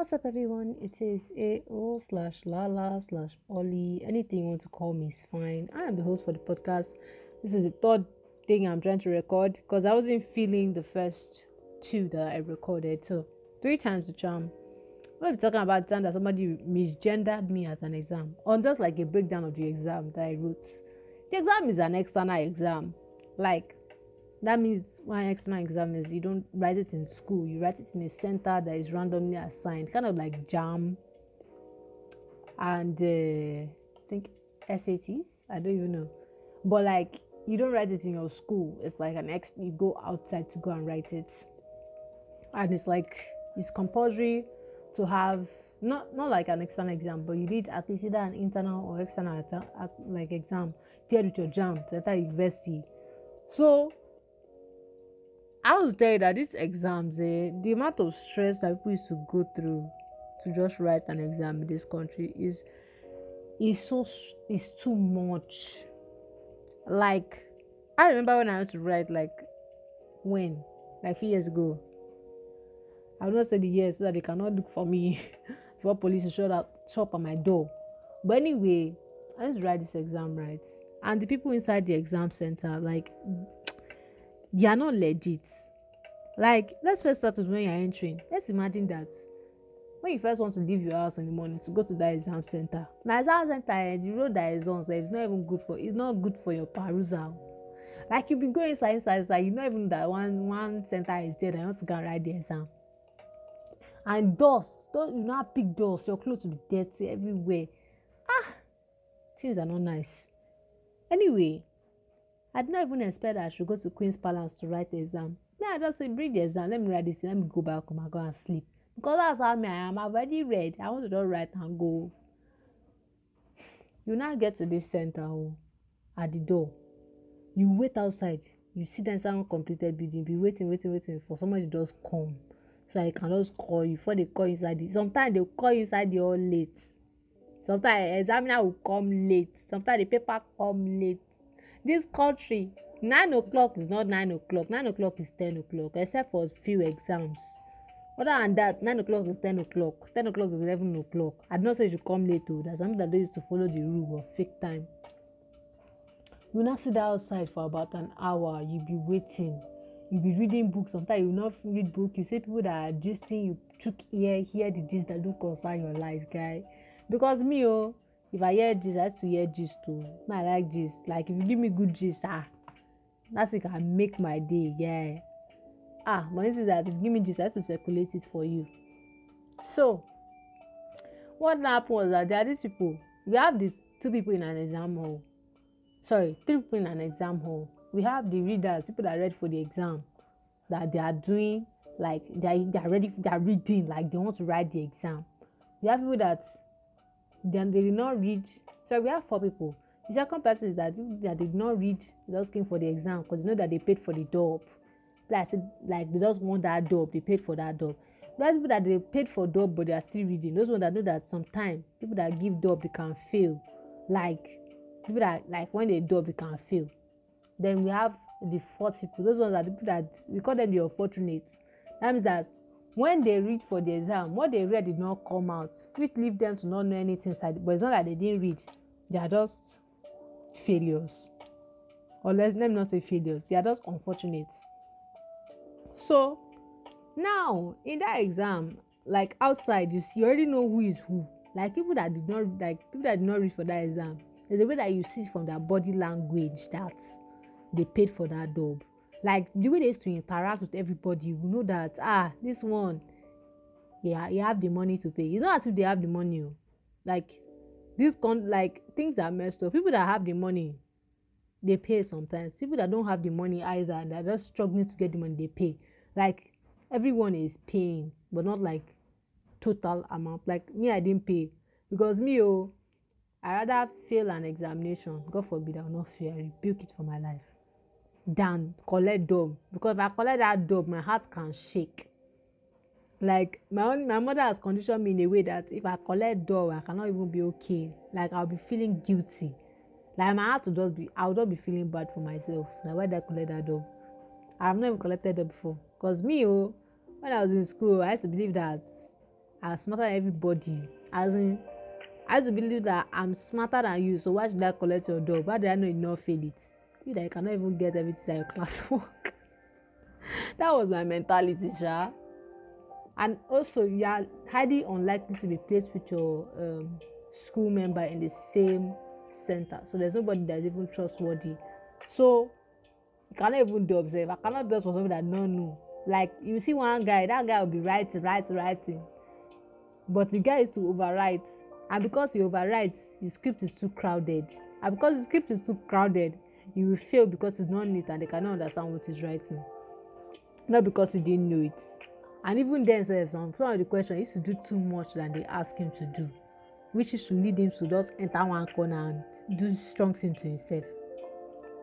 What's up, everyone? It is AO slash Lala slash Ollie. Anything you want to call me is fine. I am the host for the podcast. This is the third thing I'm trying to record because I wasn't feeling the first two that I recorded. So, three times the charm. We'll be talking about time that somebody misgendered me as an exam, or just like a breakdown of the exam that I wrote. The exam is an external exam. Like, that means one external exam is you don't write it in school you write it in a center that is randomly assigned kind of like JAMB and uh, i think sats i don't even know. But like you don't write it in your school. It's like an ex you go outside to go and write it. And it's like it's compulsory to have not not like an external exam but you need at least either an internal or external like exam paired with your JAMB to enter university. So I was you that these exams, eh, the amount of stress that people used to go through to just write an exam in this country is is so is too much. Like I remember when I used to write like when like few years ago. I will not say the years so that they cannot look for me before police show up show up at my door. But anyway, I used to write this exam right, and the people inside the exam center like they are not legit. Like let's first start with when you're entering. Let's imagine that when you first want to leave your house in the morning to go to that exam center my exam center eh the road that is on sef is not even good for it's not good for your perusal. Like you be going inside inside inside you know even that one one center is there that you want to go and write the exam. And dust don't you not pick dust your clothes will be dirty everywhere. Ah things are not nice. Anyway I did not even expect that I should go to Queen's Palace to write the exam. Me, I just say, bring the exam, let me write this, let me go back home and go and sleep. Because that's how me I am. I'm already read. I want to just write and go. You now get to this center oh, at the door. You wait outside. You sit inside one completed building, be waiting, waiting, waiting for somebody to just come. So I can just call you before they call inside. The, sometimes they call inside the all late. Sometimes examiner will come late. Sometimes the paper come late this country nine o'clock is not nine o'clock nine o'clock is ten o'clock except for few exams. Other than that nine o'clock is ten o'clock ten o'clock is eleven o'clock. I don't say you should come late o there's something that they used to follow the rule of fake time. You now sit outside for about an hour you be waiting. You be reading book sometimes you not read book you see people that are gisting you chook ear hear the gist that don't concern your life guy. Because me oh if i hear gist i used to hear gist too. Me i like gist. Like if you give me good gist ah that thing can make my day yeah. Ah this is that if you give me gist i used to circulate it for you. So what happen was that there are these people we have the two people in an exam hall. Sorry three people in an exam hall. We have the readers people that read for the exam that they are doing like they are they are ready they are reading like they want to write the exam. We have people that then they did not read so we have four people. The second person is that that did not read they just came for the exam because you know that they paid for the dob like like they just want that dob they paid for that dob those people that they paid for dob but they are still reading those ones that know that sometimes people that give dob they can fail. Like people that like when they dob they can fail. Then we have the fourth people those ones are the people that we call them the unfortunate that means that when they read for the exam what they read did not come out which leave them to not know anything inside. But it's not like they didn't read. They are just failures. Or let, let me not say failures. They are just unfortunate. So now in that exam like outside you see you already know who is who. Like people that did not like people that did not read for that exam there's a way that you see from their body language that they paid for that dob like the way they used to interact with everybody you know that ah this one yeah you have the money to pay. It's not as if they have the money o like this con like things are messed up. People that have the money they pay sometimes. People that don't have the money either and they're just struggling to get the money they pay. Like everyone is paying but not like total amount. Like me i didn't pay. Because me oh i rather fail an examination. God forbid i will not fail. I rebuke it for my life than collect dub because if i collect that dub my heart can shake. Like my own my mother has conditioned me in a way that if i collect dub i cannot even be okay. Like i'll be feeling guilty. Like my heart will just be i will just be feeling bad for myself. Na why did i collect that dub i have not even collected dub before. Cause me oh when i was in school i used to believe that I'm smarter than everybody. As in, I used to believe that I'm smarter than you, so why should I collect your dog? Why did I not fail it? You that you cannot even get everything in your classwork. that was my mentality, sha. And also, you are highly unlikely to be placed with your um, school member in the same center. So there's nobody that's even trustworthy. So you cannot even do observe. I cannot do for something that no know. Like you see one guy, that guy will be writing, writing, writing. But the guy is to overwrite. And because he overwrites, his script is too crowded. And because the script is too crowded, you will fail because it's not neat and they cannot understand what he's writing. Not because he didn't know it. And even then, some some of the questions he used to do too much than they ask him to do, which is to lead him to just enter one corner and do strong thing to himself.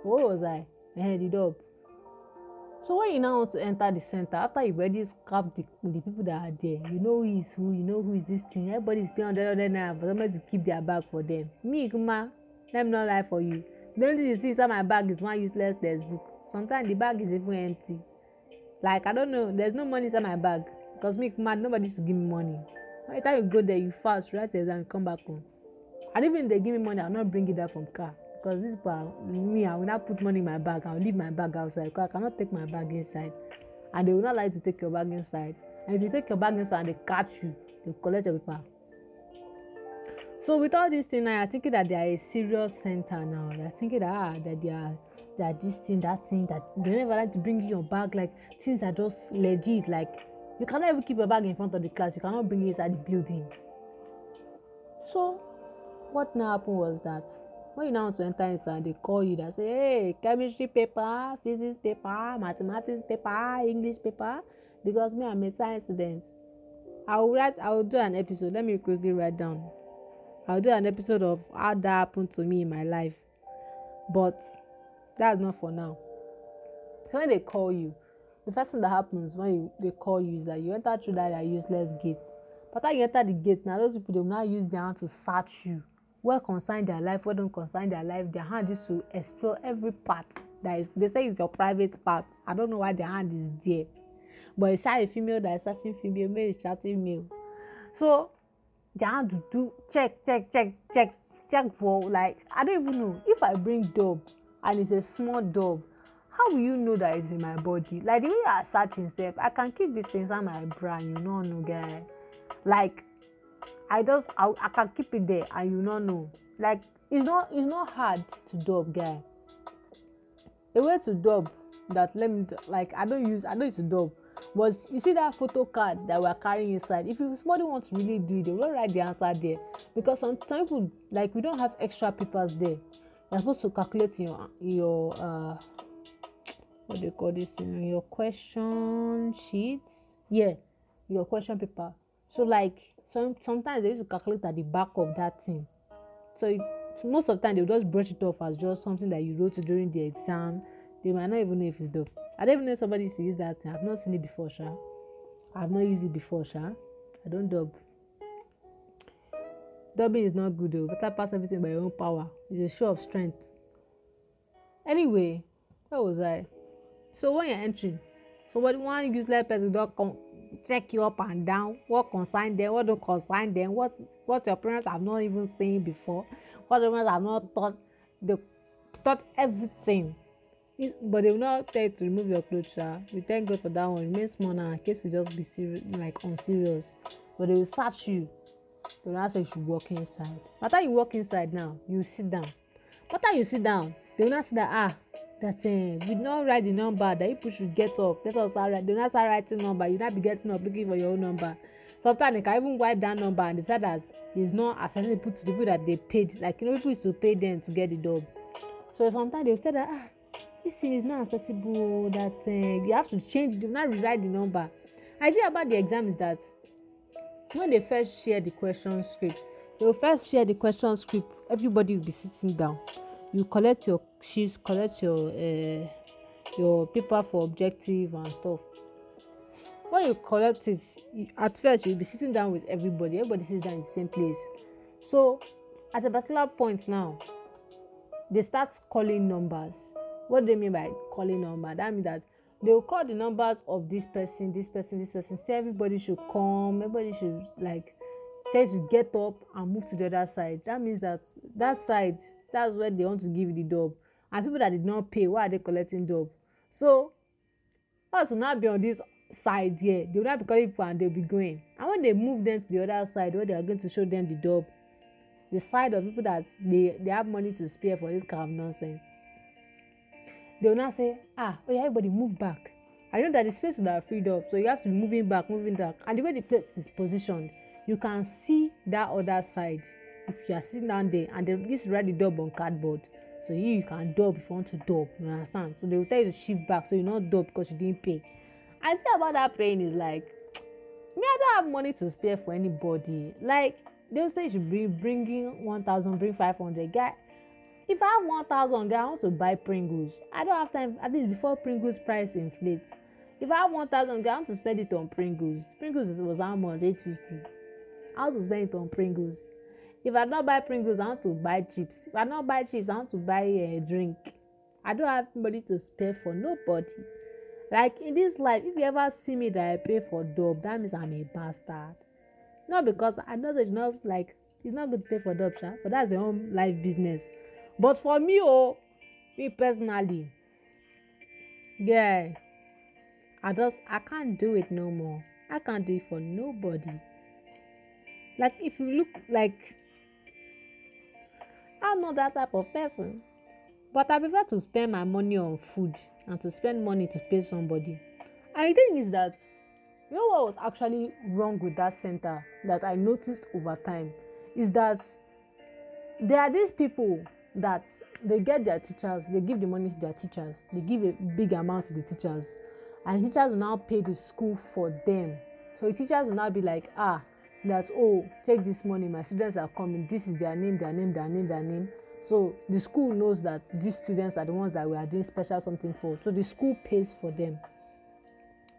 What was I? I headed up. So when you now want to enter the center, after you already scrap the, the people that are there, you know who is who, you know who is this thing. Everybody is paying hundred hundred naira for somebody to keep their bag for them. Me, Kuma, let me not lie for you. The only thing you see inside my bag is one useless textbook. Sometimes the bag is even empty. Like I don't know, there's no money inside my bag because me, Kuma, nobody used give me money. By the time you go there, you fast, write the exam, come back home. And even if they give me money, I'll not bring it there from car because this people me i will not put money in my bag i will leave my bag outside because i cannot take my bag inside and they will not like to take your bag inside and if you take your bag inside and they catch you they collect your paper so with all this thing now you're thinking that they are a serious center now. You're thinking that ah that they are that this thing that thing that they never like to bring in your bag like things are just legit like you cannot even keep your bag in front of the class you cannot bring it inside the building. So what now happened was that when you now want to enter inside they call you that say hey chemistry paper physics paper mathematics paper english paper. Because me i'm a science student. I will write i will do an episode. Let me quickly write down i will do an episode of how that happened to me in my life. But that's not for now. So when they call you the first thing that happens when you they call you is that you enter through that useless gate. But after you enter the gate now those people dey now use their hand to search you. Well concern their life well don't concern their life their hand is to explore every part that is they say it's your private part. I don't know why their hand is there. But it's a female that is searching female male is searching male. So hand to do check check check check check for like i don't even know. If i bring dog and it's a small dog how will you know that it's in my body? Like the way i search sef i can keep these things inside my brain, you know no guy. Like i just I, i can keep it there and you no know. Like it's not it's not hard to dub guy. A way to dub that let me like i don't use i don't use to dub but you see that photo card that we're carrying inside if you somebody want to really do it they will write the answer there. Because sometimes some people like we don't have extra papers there. You're supposed to calculate your your uh what do you call this thing? Your question sheets? Yeah your question paper. So like some sometimes they used to calculate at the back of that thing. So it, most of the time they will just brush it off as just something that you wrote during the exam they might not even know if it's dope. I don't even know somebody used to use that thing. I've not seen it before sha. I've not used it before sha. I don't dub. Dubbing is not good though. Better pass everything by your own power. It's a show of strength. Anyway where was i? So when you're entering somebody one useless person don come check you up and down. What concern them? What don't concern them? What what your parents have not even seen before? What your parents have not taught they taught everything but they will not tell you to remove your clothes sha. We thank God for that one. Remain small now. In case you just be serious like unserious. But they will search you. They will now say you should walk inside. After you walk inside now you sit down. After you sit down they will now say that ah that uh, we no write the number that people should get up. Let us start write they no start writing number. You no be getting up looking for your own number. Sometimes they can even wipe that number and decide that it's not accessible to the people that they paid. Like you know people used to pay them to get the job so sometimes they will say that ah thing is not accessible that uh, you have to change you not rewrite the number. I think about the exam is that when they first share the question script they will first share the question script everybody will be sitting down. You collect your sheets collect your uh, your paper for objective and stuff. When you collect it at first you be sitting down with everybody everybody sits down in the same place. So at a particular point now they start calling numbers what do they mean by calling number? That means that they will call the numbers of this person this person this person. Say everybody should come everybody should like try to get up and move to the other side. That means that that side that's where they want to give the dub. And people that did not pay why are they collecting dub? So us will not be on this side here. They will not be calling people and they will be going. And when they move them to the other side where they are going to show them the dub the side of people that they they have money to spare for this kind of nonsense they will now say ah oh yeah everybody move back. I know that the space would have freed up so you have to be moving back moving back. And the way the place is positioned you can see that other side. If you are sitting down there and they used to write the dub on cardboard so you you can dub if you want to dub you understand? So they will tell you to shift back so you no dub because you didn't pay. And the thing about that paying is like me i don't have money to spare for anybody. Like they say you should bring bringing one thousand bring five hundred. Guy if i have one thousand guy i want to buy pringles. I don't have time at least before pringles price inflate if i have one thousand guy i want to spend it on pringles. Pringles was how much? Eight fifty. I want to spend it on pringles. If i no buy pringles i want to buy chips. If i no buy chips i want to buy uh, drink. I don't have money to spare for nobody. Like in this life if you ever see me that i pay for dub that means i'm a bastard. Not because i know that it's not like it's not good to pay for dub sha but that's your own life business but for me oh me personally yeah i just i can't do it no more. I can't do it for nobody. Like if you look like i'm not that type of person but i prefer to spend my money on food and to spend money to pay somebody. And the thing is that you know what was actually wrong with that center that i noticed over time is that there are these people that they get their teachers they give the money to their teachers they give a big amount to the teachers and teachers will now pay the school for them. So the teachers will now be like ah that oh take this money my students are coming this is their name their name their name their name. So the school knows that these students are the ones that we are doing special something for. So the school pays for them.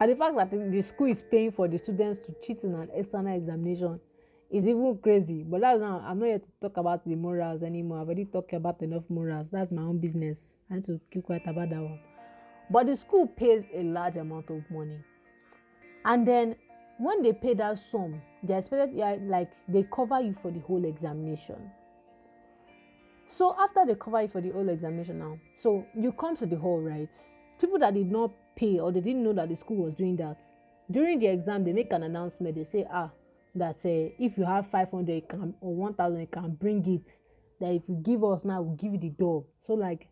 And the fact that the school is paying for the students to cheat in an external examination is even crazy. But that's now i'm not here to talk about the morals anymore. I've already talked about enough morals. That's my own business. I need to keep quiet about that one. But the school pays a large amount of money. And then when they pay that sum they expect like they cover you for the whole examination. So after they cover you for the whole examination now so you come to the hall right? People that did not pay or they didn't know that the school was doing that during the exam they make an announcement. They say ah that uh, if you have 500 you can or 1000 you can bring it. That if you give us now we'll give you the door. So like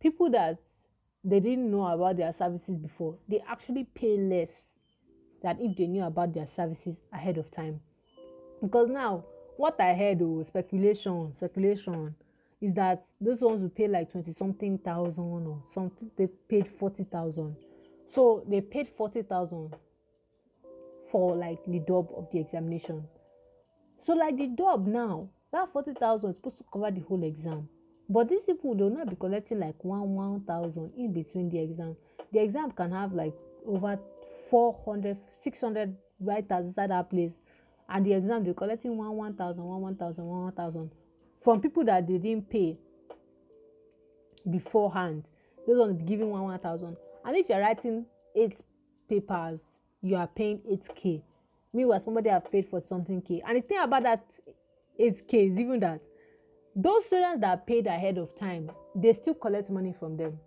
people that they didn't know about their services before they actually pay less than if they knew about their services ahead of time. Because now what i heard oh speculation speculation is that those ones will pay like 20 something thousand or something they paid 40,000 so they paid 40,000 for like the dub of the examination. So like the dub now that 40,000 is supposed to cover the whole exam. But these people they will not be collecting like one one thousand in between the exam. The exam can have like over 400 600 writers inside that place. And the exam they're collecting one one thousand one one thousand one one thousand from people that they didn't pay beforehand. Those ones be giving one one thousand. And if you're writing eight papers you are paying eight k. Meanwhile somebody have paid for something k. And the thing about that eight k is even that those students that paid ahead of time they still collect money from them.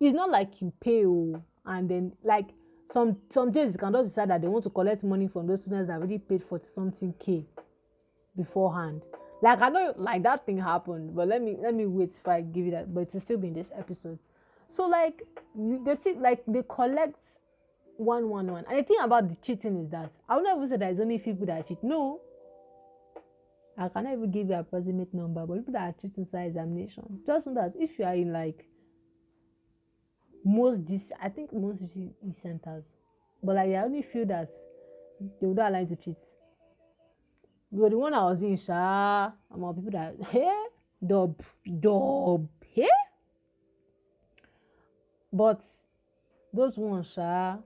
It's not like you pay oh and then like some some days you can just decide that they want to collect money from those students that already paid for something k beforehand. Like i know like that thing happened but let me let me wait if i give you that but it will still be in this episode. So like they see like they collect one one one. And the thing about the cheating is that i will never say it's only people that cheat. No. I cannot even give you a approximate number but people that are cheating inside examination just know that if you are in like most this i think most GC centers but like i only feel that they would not you to cheat. But the one i was in sha. Among people that hey dub dub hey. But those ones sha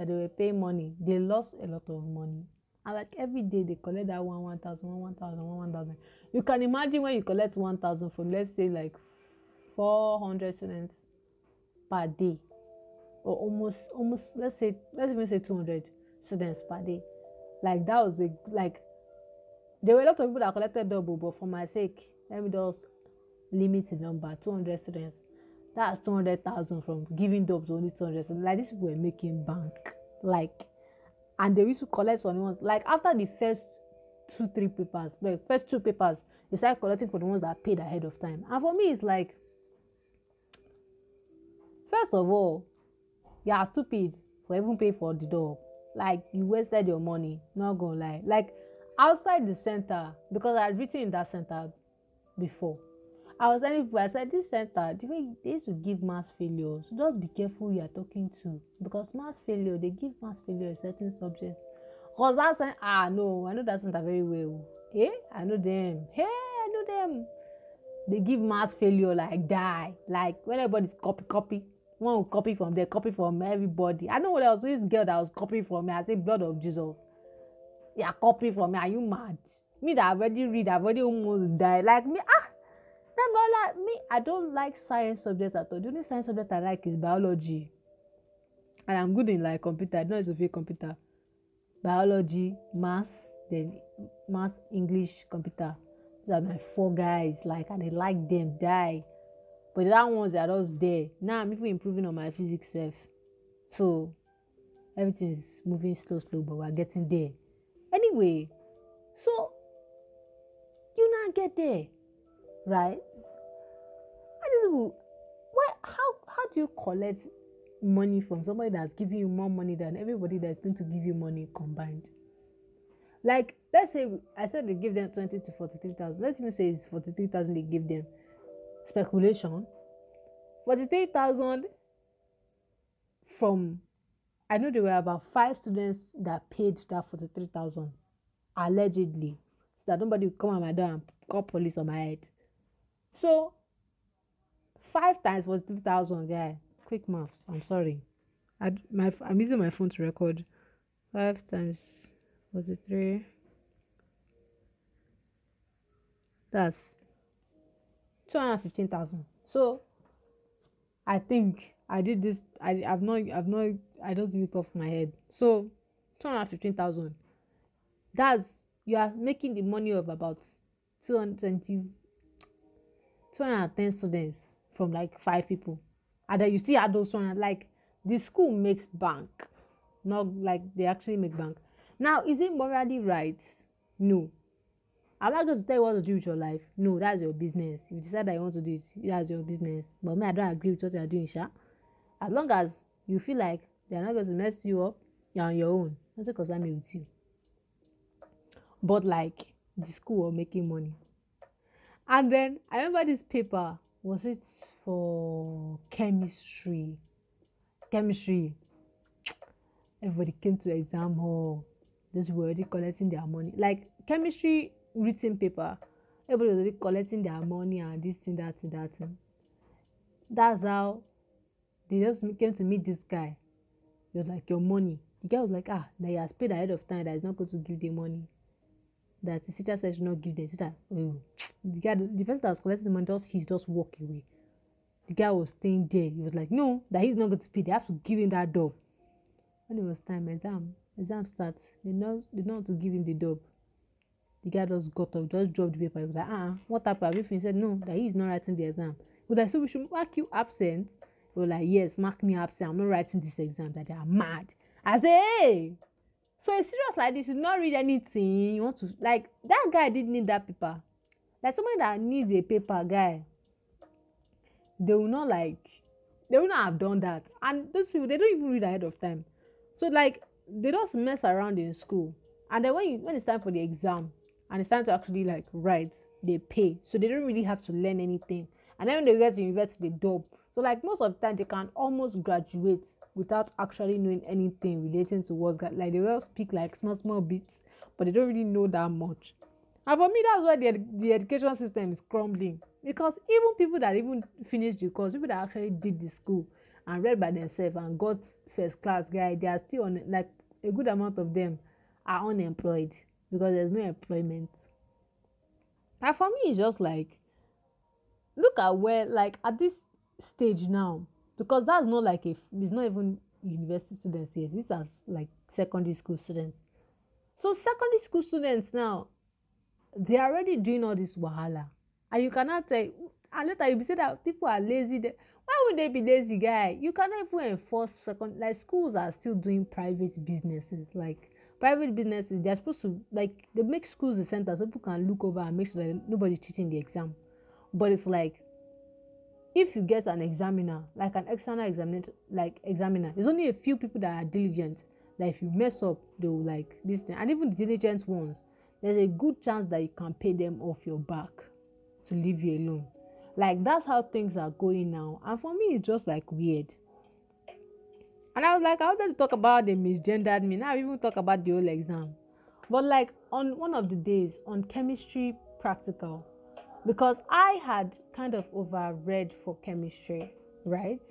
that they were paying money. They lost a lot of money. And like every day they collect that one one thousand one one thousand one one thousand. You can imagine when you collect one thousand from let's say like four hundred students per day. Or almost almost let's say let's even say 200 students per day. Like that was a like there were a lot of people that collected double but for my sake let me just limit the number 200 students that's 200,000 from giving to only 200 students like these people were making bank. Like and they used to collect for the ones like after the first two three papers like first two papers they started collecting for the ones that paid ahead of time. And for me it's like first of all you are stupid for even pay for the dog like you wasted your money not gonna lie. Like outside the center because i had written in that center before i was telling people i said this center the way they used to give mass failure so just be careful who you are talking to. Because mass failure they give mass failure in certain subjects cause that center ah no i know that center very well. Eh? I know them. Hey i know them. They give mass failure like die. Like when everybody's copy copy. One will copy from there copy from everybody. I know what else this girl that was copying from me i say blood of jesus. Yeah copy from me. Are you mad? Me that already read i already almost die like me ah then but like me i don't like science subjects at all. The only science subject i like is biology. And i'm good in like computer. I know if computer. Biology maths then maths english computer. Those are my four guys like i dey like them die. But the other ones are just there. Now i'm even improving on my physics self. so everything is moving slow slow but we're getting there. Anyway so you now get there right? And why how how do you collect money from somebody that's giving you more money than everybody that's going to give you money combined? Like let's say i said they give them twenty to forty-three thousand. Let's even say it's forty-three thousand they give them. Speculation. Forty-three thousand from I know there were about five students that paid that forty-three thousand allegedly. So that nobody will come at my door and call police on my head so five times forty-three thousand guy quick maths I'm sorry. I my I'm using my phone to record. Five times forty-three that's two hundred fifteen thousand. So i think i did this i i've not i've not i just did it off my head. So two hundred fifteen thousand. That's you are making the money of about two hundred twenty two hundred and ten students from like five people and then you see add those one like the school makes bank not like they actually make bank now is it morally right no I'm not going to tell you what to do with your life. No, that's your business. If you decide that you want to do it, that's your business. But me, I don't agree with what you're doing, Sha. As long as you feel like they're not going to mess you up, you're on your own. Nothing concern me with you. But like the school were making money. And then I remember this paper, was it for chemistry? Chemistry. Everybody came to exam hall. Those were already collecting their money. Like chemistry written paper everybody was already collecting their money and this thing that thing that thing that's how they just came to meet this guy he was like your money the guy was like ah that he has paid ahead of time that he's not going to give the money that the teacher said should not give them so that oh the guy the person that was collecting the money just he just walk away. The guy was staying there. He was like no that he's not going to pay. They have to give him that dub. When it was time exam exam starts they know they know to give him the dub. The guy just got up just dropped the paper. He was like ah uh-uh, what happened? Have he said no that he is not writing the exam. He was like so we should mark you absent? Was like yes mark me absent. I'm not writing this exam that they are mad. I say hey so it's serious like this you not read anything. You want to like that guy didn't need that paper. Like somebody that needs a paper guy they will not like they will not have done that. And those people they don't even read ahead of time. So like they just mess around in school. And then when you when it's time for the exam and it's time to actually like write they pay. So they don't really have to learn anything. And then when they get to university they dub so like most of the time they can almost graduate without actually knowing anything relating to what's got like they will speak like small small bits but they don't really know that much. And for me that's why the, the education system is crumbling. Because even people that even finished the course people that actually did the school and read by themselves and got first class guy they are still on like a good amount of them are unemployed because there's no employment. And for me it's just like look at where like at this stage now? Because that's not like a it's not even university students here these are like secondary school students. So secondary school students now they are already doing all this wahala. And you cannot tell and later you be say that people are lazy. They, why would they be lazy guy? You cannot even enforce second like schools are still doing private businesses. Like private businesses they're supposed to like they make schools the center so people can look over and make sure that nobody cheating the exam. But it's like if you get an examiner like an external examiner like examiner there's only a few people that are diligent that if you mess up they will like this thing. And even the diligent ones there's a good chance that you can pay them off your back to leave you alone. Like that's how things are going now. And for me it's just like weird. And i was like i wanted to talk about the misgendered me. Now I even talk about the whole exam. But like on one of the days on chemistry practical because I had kind of overread for chemistry, right?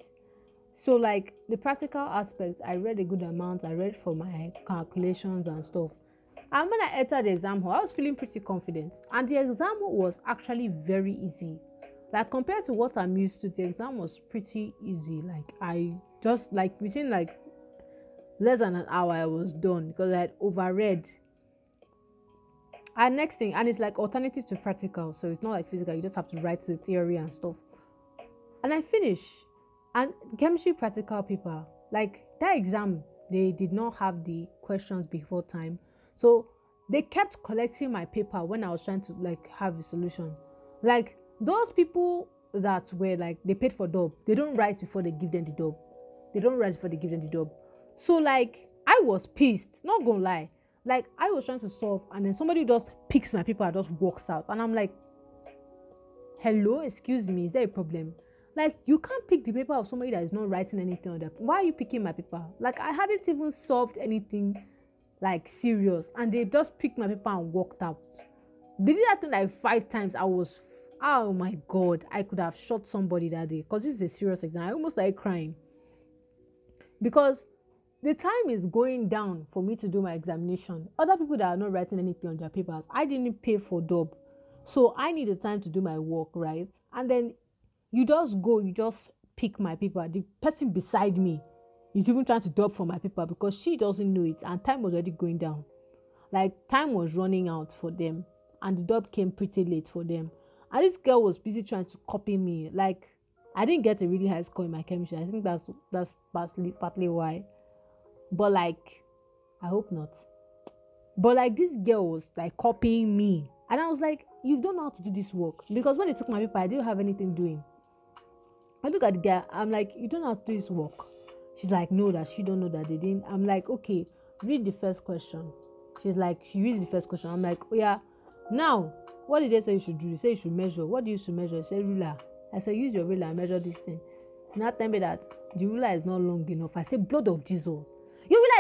So, like the practical aspects, I read a good amount. I read for my calculations and stuff. And when I entered the exam hall, I was feeling pretty confident. And the exam was actually very easy. Like compared to what I'm used to, the exam was pretty easy. Like I just like within like less than an hour, I was done because I had overread and next thing, and it's like alternative to practical, so it's not like physical, you just have to write the theory and stuff. And I finish, and chemistry practical paper, like that exam, they did not have the questions before time. So they kept collecting my paper when I was trying to like have a solution. Like those people that were like they paid for dob, they don't write before they give them the dob. They don't write before they give them the dob. So like I was pissed, not gonna lie like I was trying to solve, and then somebody just picks my paper and just walks out, and I'm like, "Hello, excuse me, is there a problem?" Like you can't pick the paper of somebody that is not writing anything on that. Why are you picking my paper? Like I hadn't even solved anything like serious, and they just picked my paper and walked out. They did that thing like five times. I was, oh my god, I could have shot somebody that day because this is a serious exam. I almost started crying because the time is going down for me to do my examination. Other people that are not writing anything on their papers, I didn't pay for dub. So I need the time to do my work, right? And then you just go, you just pick my paper. The person beside me is even trying to dub for my paper because she doesn't know it and time was already going down. Like time was running out for them and the dub came pretty late for them. And this girl was busy trying to copy me. Like I didn't get a really high score in my chemistry. I think that's that's partly partly why but like i hope not. But like this girl was like copying me. And i was like you don't know how to do this work. Because when they took my paper i didn't have anything doing. I look at the girl, i'm like you don't know how to do this work. She's like no that she don't know that they didn't. I'm like okay read the first question. She's like she reads the first question. I'm like oh yeah now what did they say you should do? They say you should measure. What do you should measure? Say ruler. I said use your ruler and measure this thing. Now tell me that the ruler is not long enough. I say blood of jesus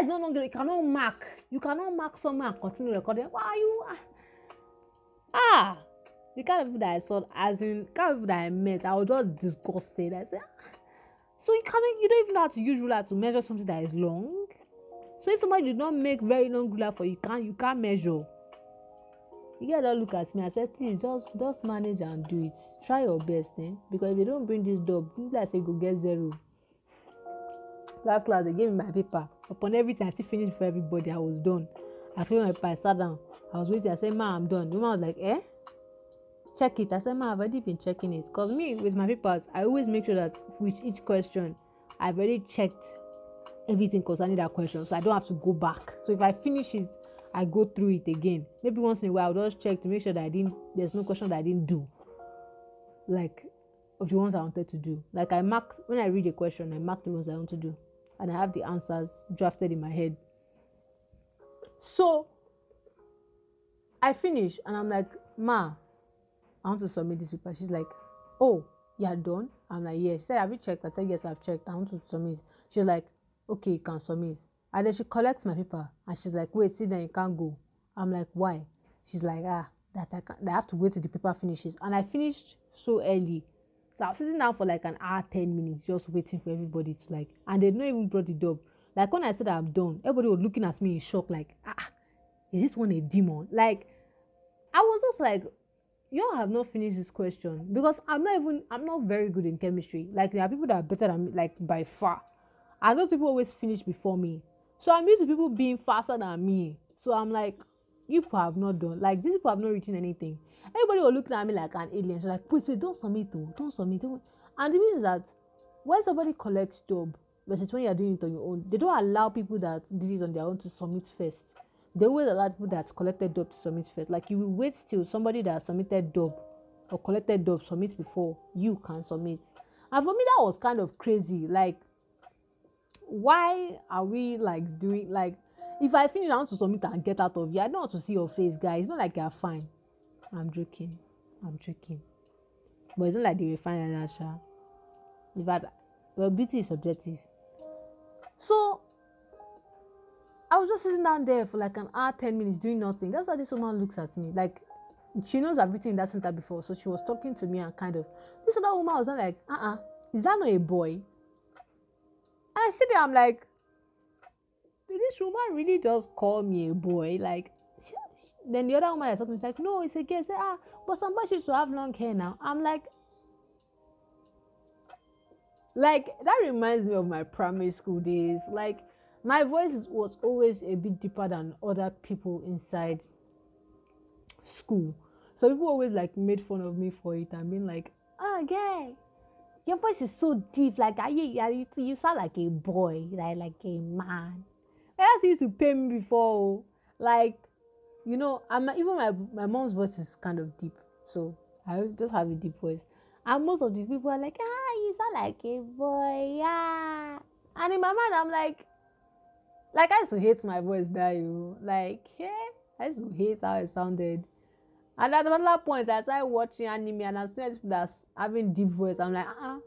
realize no longer you cannot mark. You cannot mark somewhere and continue recording. Why are you ah, the kind of people that i saw as in kind of people that i met i was just disgusted. I said ah. So you cannot you don't even know how to use ruler to measure something that is long. So if somebody did not make very long ruler for you, can't you can't measure. You get don't look at me. I said please just just manage and do it. Try your best eh? Because if you don't bring this dub you like say you go get zero. Last last they gave me my paper upon everything i still finish for everybody i was done. I clear my paper i sat down. I was waiting i said ma i'm done. The woman was like eh? Check it. I said ma i've already been checking it. Cause me with my papers i always make sure that with each question i've already checked everything concerning that question so i don't have to go back. So if i finish it i go through it again. Maybe once in a while i'll just check to make sure that i didn't there's no question that i didn't do like of the ones i wanted to do. Like i mark when i read a question i mark the ones i want to do and I have the answers drafted in my head. So I finish and I'm like, Ma, I want to submit this paper. She's like, Oh, you're done? I'm like, Yes. She said, Have you checked? I said, Yes, I've checked. I want to submit. She's like, Okay, you can submit. And then she collects my paper and she's like, Wait, see, then you can't go. I'm like, Why? She's like, Ah, that I, can't, I have to wait till the paper finishes. And I finished so early So I was sitting down for like an hour, 10 minutes, just waiting for everybody to like, and they not even brought the dog. Like when I said I'm done, everybody was looking at me in shock, like, ah, is this one a demon? Like, I was just like, you all have not finished this question because I'm not even I'm not very good in chemistry. Like there are people that are better than me, like by far. And those people always finish before me. So I'm used to people being faster than me. So I'm like, you people have not done like these people have not written anything. Everybody was looking at me like an alien. So like, wait, wait, don't submit though. Don't submit. Don't. And the means that when somebody collects job versus when you're doing it on your own, they don't allow people that did it on their own to submit first they always allow people that collected dope to submit first. Like you will wait till somebody that submitted dope or collected dope submits before you can submit. And for me, that was kind of crazy. Like, why are we like doing like if I finish, I want to submit and get out of here. I don't want to see your face, guys. It's not like you're fine. I'm joking. I'm joking. But it's not like they were fine like that, Sha. In fact, well, beauty is subjective. So I was just sitting down there for like an hour, 10 minutes doing nothing. That's how this woman looks at me. Like, she knows I've been in that center before. So she was talking to me and kind of, this other woman was like, uh uh-uh, uh, is that not a boy? And I sit there, I'm like, this woman really just call me a boy? Like, then the other woman I talking to like, no, it's a girl. I say, ah, but somebody should have long hair now. I'm like, like that reminds me of my primary school days. Like, my voice was always a bit deeper than other people inside school. So people always like made fun of me for it and being like, oh, gay, your voice is so deep. Like, you, you, you sound like a boy, like, like a man. That's used to pay me before. Like, you know, I'm even my my mom's voice is kind of deep, so I just have a deep voice. And most of these people are like, ah, you sound like a boy, yeah. And in my mind, I'm like, like I used to hate my voice that you like yeah I used to hate how it sounded and at another point I started watching anime and I see people that's having deep voice I'm like ah uh-uh,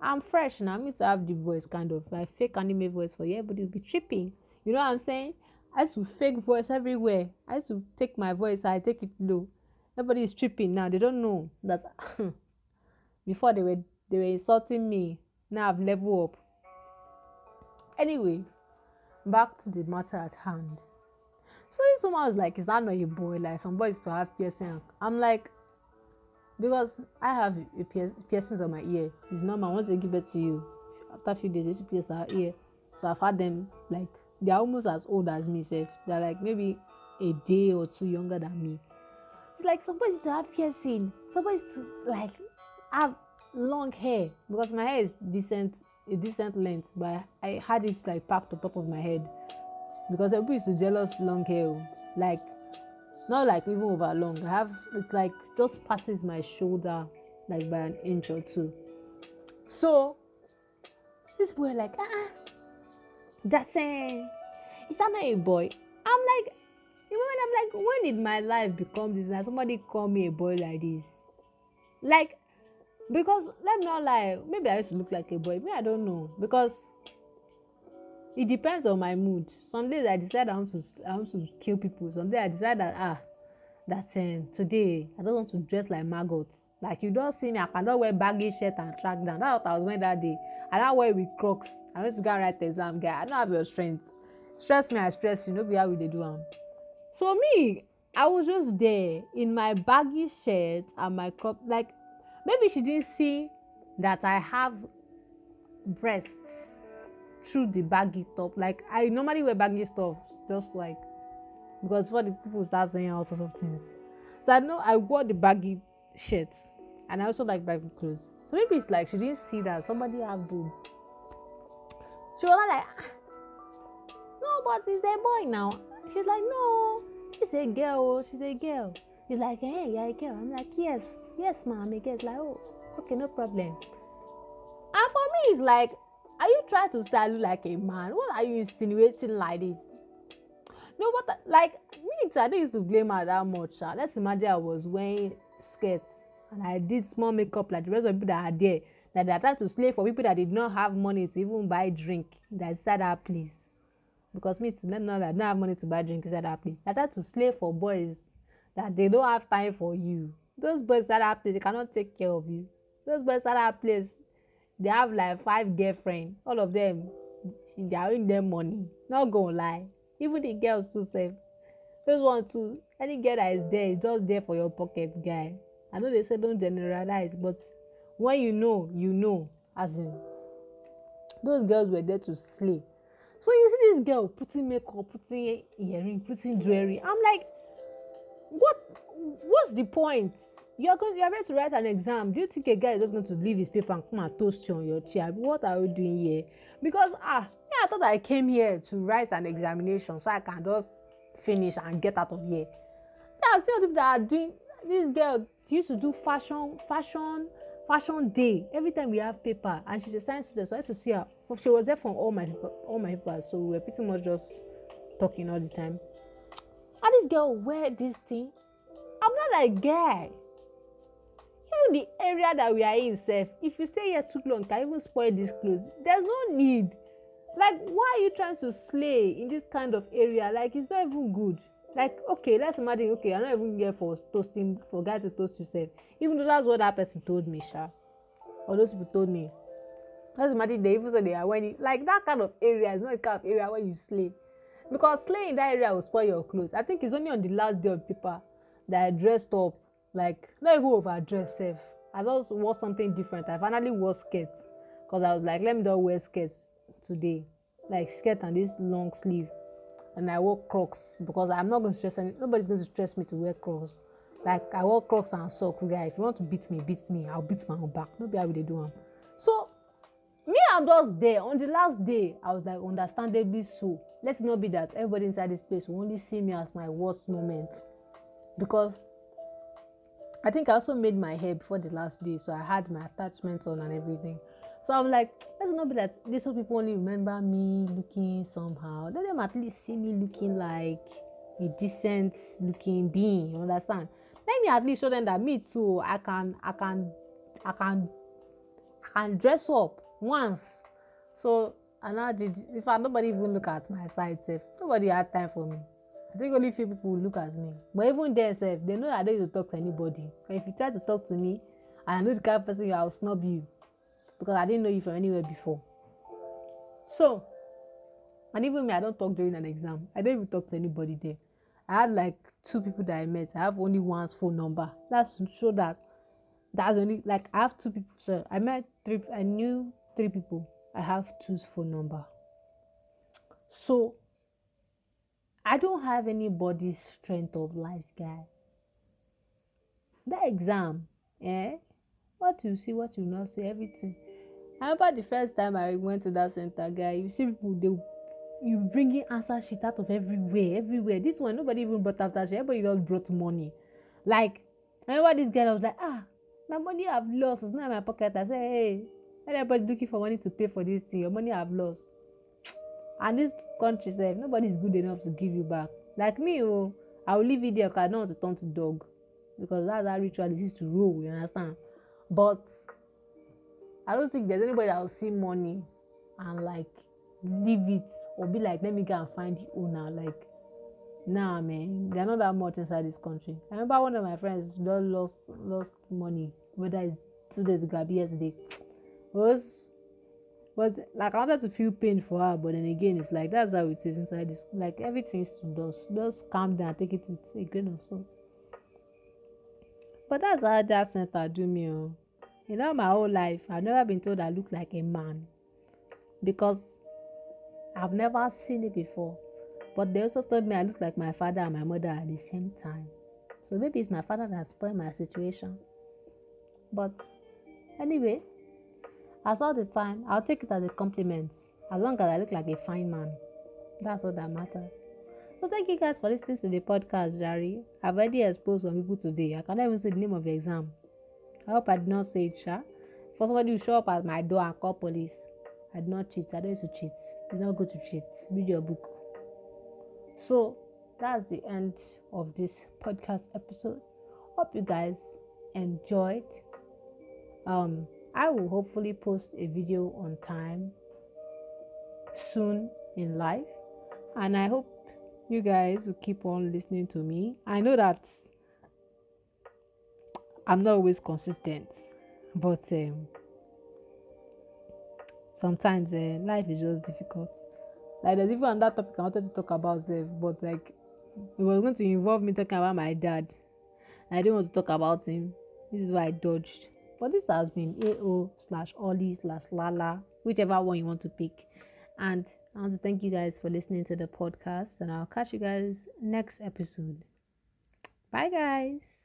I'm fresh now I'm used to have deep voice kind of like fake anime voice for you will be tripping you know what I'm saying I used to fake voice everywhere I used to take my voice I take it low everybody is tripping now they don't know that before they were they were insulting me now I've leveled up anyway back to the matter at hand. So this woman was like, Is that not a boy? Like some boys to have piercing. I'm like, because I have a piercings on my ear. It's normal. Once they give it to you, after a few days, they pierce our ear. So I've had them like they're almost as old as me, Safe. They're like maybe a day or two younger than me. It's like somebody to have piercing, somebody to like have long hair because my hair is decent a decent length, but I had it like packed on top of my head because people used to jealous long hair, oh. like not like even over long. I have it like just passes my shoulder like by an inch or two. So this boy like ah, that's is that not a boy? I'm like, know when I'm like, when did my life become this? Now somebody call me a boy like this, like because let me not lie maybe i used to look like a boy me i don't know. Because it depends on my mood. Some days i decide i want to i want to kill people. Some days i decide that ah that um, today i don't want to dress like maggots like you don see me i cannot wear baggy shirt and track down. That's what i was wearing that day. I don wear with crocs. I went to go write exam guy. I no have your strength. Stress me i stress you. No be how we dey do am. So me i was just there in my baggy shirt and my crop like maybe she didn't see that I have breasts through the baggy top. Like I normally wear baggy stuff, just like because for the people start saying all sorts of things. So I know I wore the baggy shirts and I also like baggy clothes. So maybe it's like she didn't see that somebody have boob. She was like, ah, no, but it's a boy now. She's like, no, she's a girl. She's a girl. He's like, hey, you're a girl. I'm like, yes, yes, mom. He gets like, oh, okay, no problem. And for me, it's like, are you trying to look like a man? What are you insinuating like this? No, what like me too, I don't used to blame her that much. Uh. Let's imagine I was wearing skirts and I did small makeup like the rest of the people that are there. That they tried to slave for people that did not have money to even buy drink that inside that place. Because me to let them know that I don't have money to buy drink inside that place. I tried to slave for boys that they don't have time for you those boys at that place they cannot take care of you those boys at that place they have like five girlfriend all of them they are owing them money not gonna lie even the girls too sef those one too any girl that is there is just there for your pocket guy I know they say don't generalize, but when you know, you know. As in, those girls were there to slay. So you see this girl putting makeup, putting earring, putting jewelry. I'm like, what? What's the point? You're going. You're ready to write an exam. Do you think a guy is just going to leave his paper and come and toast you on your chair? What are you doing here? Because ah, yeah, I thought I came here to write an examination so I can just finish and get out of here. Yeah, I've seen people that are doing. This girl used to do fashion, fashion, fashion day every time we have paper, and she's a science student. So I used to see her. She was there for all my all my papers, so we were pretty much just talking all the time. And this girl wear this thing. I'm not like guy even the area that we are in sef if you stay here too long can even spoil this clothes there's no need like why are you trying to slay in this kind of area like it's not even good like okay let's imagine okay i'm not even here for toasting for guy to toast yourself even though that's what that person told me sha. Or those people told me. Let's imagine they even say they are wearing like that kind of area is not the kind of area where you slay because slay in that area will spoil your clothes. I think it's only on the last day of paper that i dressed up like not even overdress sef i just wore something different. I finally wore skirt cause i was like let me just wear skirts today. Like skirt and this long sleeve and i wore crocs because i'm not going to stress any nobody's going to stress me to wear crocs. Like i wore crocs and socks guy. If you want to beat me beat me. I'll beat my own back. No be how we dey do am. So me i'm just there on the last day i was like understandably so. Let it not be that everybody inside this place will only see me as my worst moment. Because I think I also made my hair before the last day, so I had my attachments on and everything. So I'm like, let's not be that these people only remember me looking somehow. Let them at least see me looking like a decent looking being. You understand? Let me at least show them that me too. I can, I can, I can, I can dress up once. So and I did. In fact, nobody even look at my side self. Nobody had time for me. I think only few people look at me. But even then, self, they know I don't need to talk to anybody. And if you try to talk to me, and I know the kind of person you are, I'll snub you because I didn't know you from anywhere before. So, and even me, I don't talk during an exam. I don't even talk to anybody there. I had like two people that I met. I have only one's phone number. That's to show that that's only like I have two people. So I met three. I knew three people. I have two's phone number. So I don't have anybody's strength of life, guy. That exam, eh? What you see, what you not see, everything. I remember the first time I went to that center, guy. You see people, they you bringing answer sheet out of everywhere, everywhere. This one, nobody even brought after sheet. Everybody just brought money. Like, I remember this girl, I was like, ah, my money I've lost. It's not in my pocket. I said, hey, everybody looking for money to pay for this thing. Your money I've lost. And this country sef nobody is good enough to give you back like me oh i will leave it there because i don't want to turn to dog because that's how ritual is to roll you understand but i don't think there's anybody that will see money and like leave it or be like let me go and find the owner like nah man they're not that much inside this country i remember one of my friends just lost lost money whether it's two days ago or yesterday was but like I wanted to feel pain for her, but then again, it's like that's how it is inside this. Like everything to just just calm down, take it with a grain of salt. But that's how that center do me. Oh. You know, my whole life, I've never been told I look like a man because I've never seen it before. But they also told me I look like my father and my mother at the same time. So maybe it's my father that spoiled my situation. But anyway, as all the time, I'll take it as a compliment as long as I look like a fine man. That's all that matters. So thank you guys for listening to the podcast, Jerry. I've already exposed some people today. I cannot even say the name of the exam. I hope I did not say it, sha. For somebody who show up at my door and call police, I did not cheat. I don't used to cheat. It's not good to cheat. Read your book. So that's the end of this podcast episode. Hope you guys enjoyed. Um, I will hopefully post a video on time soon in life, and I hope you guys will keep on listening to me. I know that I'm not always consistent, but um, sometimes uh, life is just difficult. Like there's even another topic I wanted to talk about, uh, but like it was going to involve me talking about my dad. I didn't want to talk about him This is why I dodged. But this has been AO slash Ollie slash Lala, whichever one you want to pick. And I want to thank you guys for listening to the podcast, and I'll catch you guys next episode. Bye, guys.